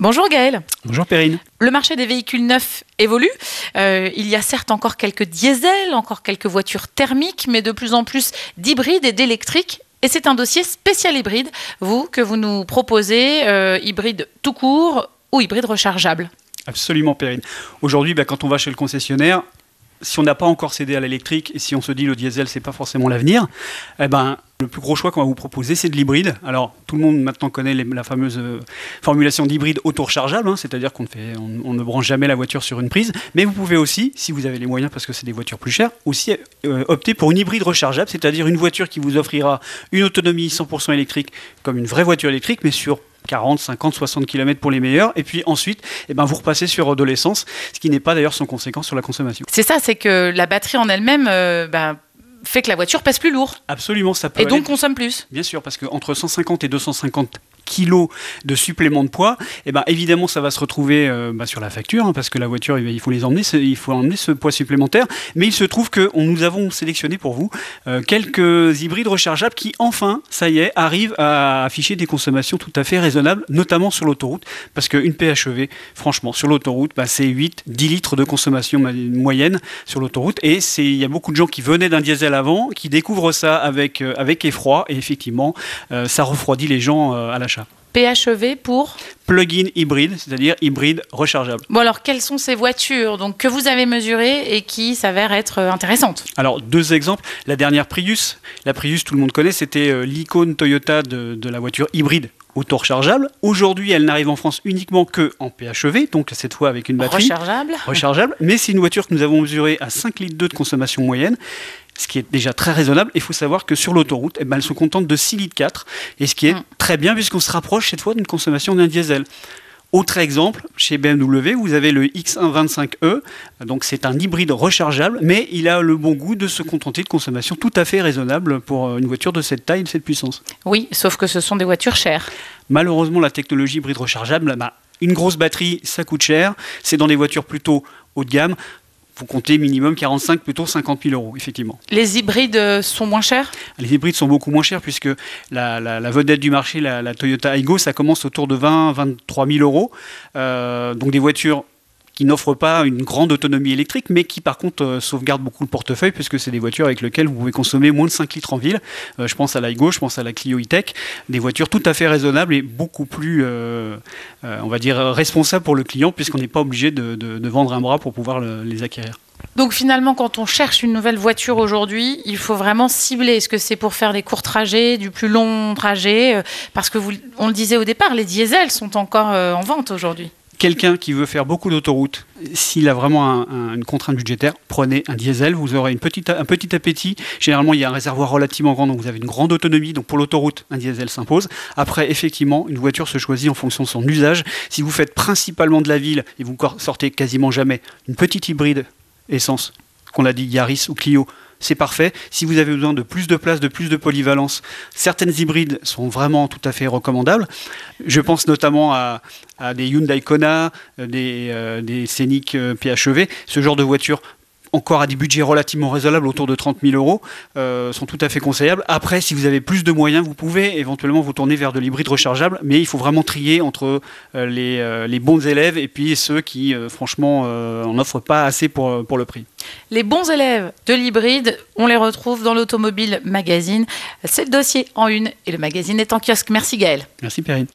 Bonjour Gaël. Bonjour Perrine. Le marché des véhicules neufs évolue. Euh, il y a certes encore quelques diesels, encore quelques voitures thermiques, mais de plus en plus d'hybrides et d'électriques. Et c'est un dossier spécial hybride, vous, que vous nous proposez, euh, hybride tout court ou hybride rechargeable? Absolument Perrine. Aujourd'hui, bah, quand on va chez le concessionnaire, si on n'a pas encore cédé à l'électrique et si on se dit le diesel c'est pas forcément l'avenir, eh ben le plus gros choix qu'on va vous proposer, c'est de l'hybride. Alors, tout le monde maintenant connaît la fameuse euh, formulation d'hybride auto-rechargeable, hein, c'est-à-dire qu'on on, ne branche jamais la voiture sur une prise. Mais vous pouvez aussi, si vous avez les moyens, parce que c'est des voitures plus chères, aussi euh, opter pour une hybride rechargeable, c'est-à-dire une voiture qui vous offrira une autonomie 100% électrique, comme une vraie voiture électrique, mais sur 40, 50, 60 km pour les meilleurs. Et puis ensuite, eh ben, vous repassez sur de l'essence, ce qui n'est pas d'ailleurs sans conséquence sur la consommation. C'est ça, c'est que la batterie en elle-même, euh, ben, fait que la voiture pèse plus lourd. Absolument, ça peut. Et donc consomme plus. Bien sûr, parce qu'entre 150 et 250 kilos de supplément de poids, et eh ben évidemment ça va se retrouver euh, bah, sur la facture hein, parce que la voiture il faut les emmener, il faut emmener ce poids supplémentaire. Mais il se trouve que nous avons sélectionné pour vous euh, quelques hybrides rechargeables qui enfin, ça y est, arrivent à afficher des consommations tout à fait raisonnables, notamment sur l'autoroute, parce qu'une PHEV, franchement, sur l'autoroute, bah, c'est 8-10 litres de consommation moyenne sur l'autoroute. Et il y a beaucoup de gens qui venaient d'un diesel avant, qui découvrent ça avec, euh, avec effroi, et effectivement, ça refroidit les gens à l'achat. PHEV pour Plug-in hybride, c'est-à-dire hybride rechargeable. Bon alors, quelles sont ces voitures donc, que vous avez mesurées et qui s'avèrent être euh, intéressantes? Alors, deux exemples. La dernière Prius, la Prius, tout le monde connaît, c'était euh, l'icône Toyota de, la voiture hybride auto-rechargeable. Aujourd'hui, elle n'arrive en France uniquement que en PHEV, donc cette fois avec une batterie rechargeable. rechargeable. Mais c'est une voiture que nous avons mesurée à 5 litres de consommation moyenne ce qui est déjà très raisonnable. Il faut savoir que sur l'autoroute, eh ben, elles se contentent de 6 litres 4, et ce qui est mm. très bien puisqu'on se rapproche cette fois d'une consommation d'un diesel. Autre exemple, chez BMW, vous avez le X125e, donc c'est un hybride rechargeable, mais il a le bon goût de se contenter de consommation tout à fait raisonnable pour une voiture de cette taille et de cette puissance. Oui, sauf que ce sont des voitures chères. Malheureusement, la technologie hybride rechargeable, bah, une grosse batterie, ça coûte cher. C'est dans des voitures plutôt haut de gamme vous comptez minimum 45, plutôt 50 000 euros, effectivement. Les hybrides euh, sont moins chers? Les hybrides sont beaucoup moins chers puisque la, vedette du marché, la, Toyota Aygo, ça commence autour de 20, 23 000 euros. Euh, donc des voitures qui n'offrent pas une grande autonomie électrique, mais qui par contre euh, sauvegardent beaucoup le portefeuille, puisque c'est des voitures avec lesquelles vous pouvez consommer moins de 5 litres en ville. Euh, je pense à l'Aigo, je pense à la Clio E-Tech, des voitures tout à fait raisonnables et beaucoup plus, euh, on va dire, responsables pour le client, puisqu'on n'est pas obligé de, vendre un bras pour pouvoir les acquérir. Donc finalement, quand on cherche une nouvelle voiture aujourd'hui, il faut vraiment cibler. Est-ce que c'est pour faire des courts trajets, du plus long trajet? Parce que vous, on le disait au départ, les diesels sont encore en vente aujourd'hui quelqu'un qui veut faire beaucoup d'autoroutes, s'il a vraiment une contrainte budgétaire, prenez un diesel, vous aurez un petit appétit. Généralement, il y a un réservoir relativement grand, donc vous avez une grande autonomie. Donc pour l'autoroute, un diesel s'impose. Après, effectivement, une voiture se choisit en fonction de son usage. Si vous faites principalement de la ville et vous sortez quasiment jamais une petite hybride essence, qu'on a dit Yaris ou Clio, c'est parfait. Si vous avez besoin de plus de place, de plus de polyvalence, certaines hybrides sont vraiment tout à fait recommandables. Je pense notamment à, des Hyundai Kona, des, euh, des euh, PHEV, ce genre de voitures encore à des budgets relativement raisonnables, autour de 30 000 euros, euh, sont tout à fait conseillables. Après, si vous avez plus de moyens, vous pouvez éventuellement vous tourner vers de l'hybride rechargeable, mais il faut vraiment trier entre euh, les, euh, les, bons élèves et puis ceux qui, franchement, n'en offrent pas assez pour, pour le prix. Les bons élèves de l'hybride, on les retrouve dans l'Automobile Magazine. C'est le dossier en une et le magazine est en kiosque. Merci Gaël. Merci Perrine.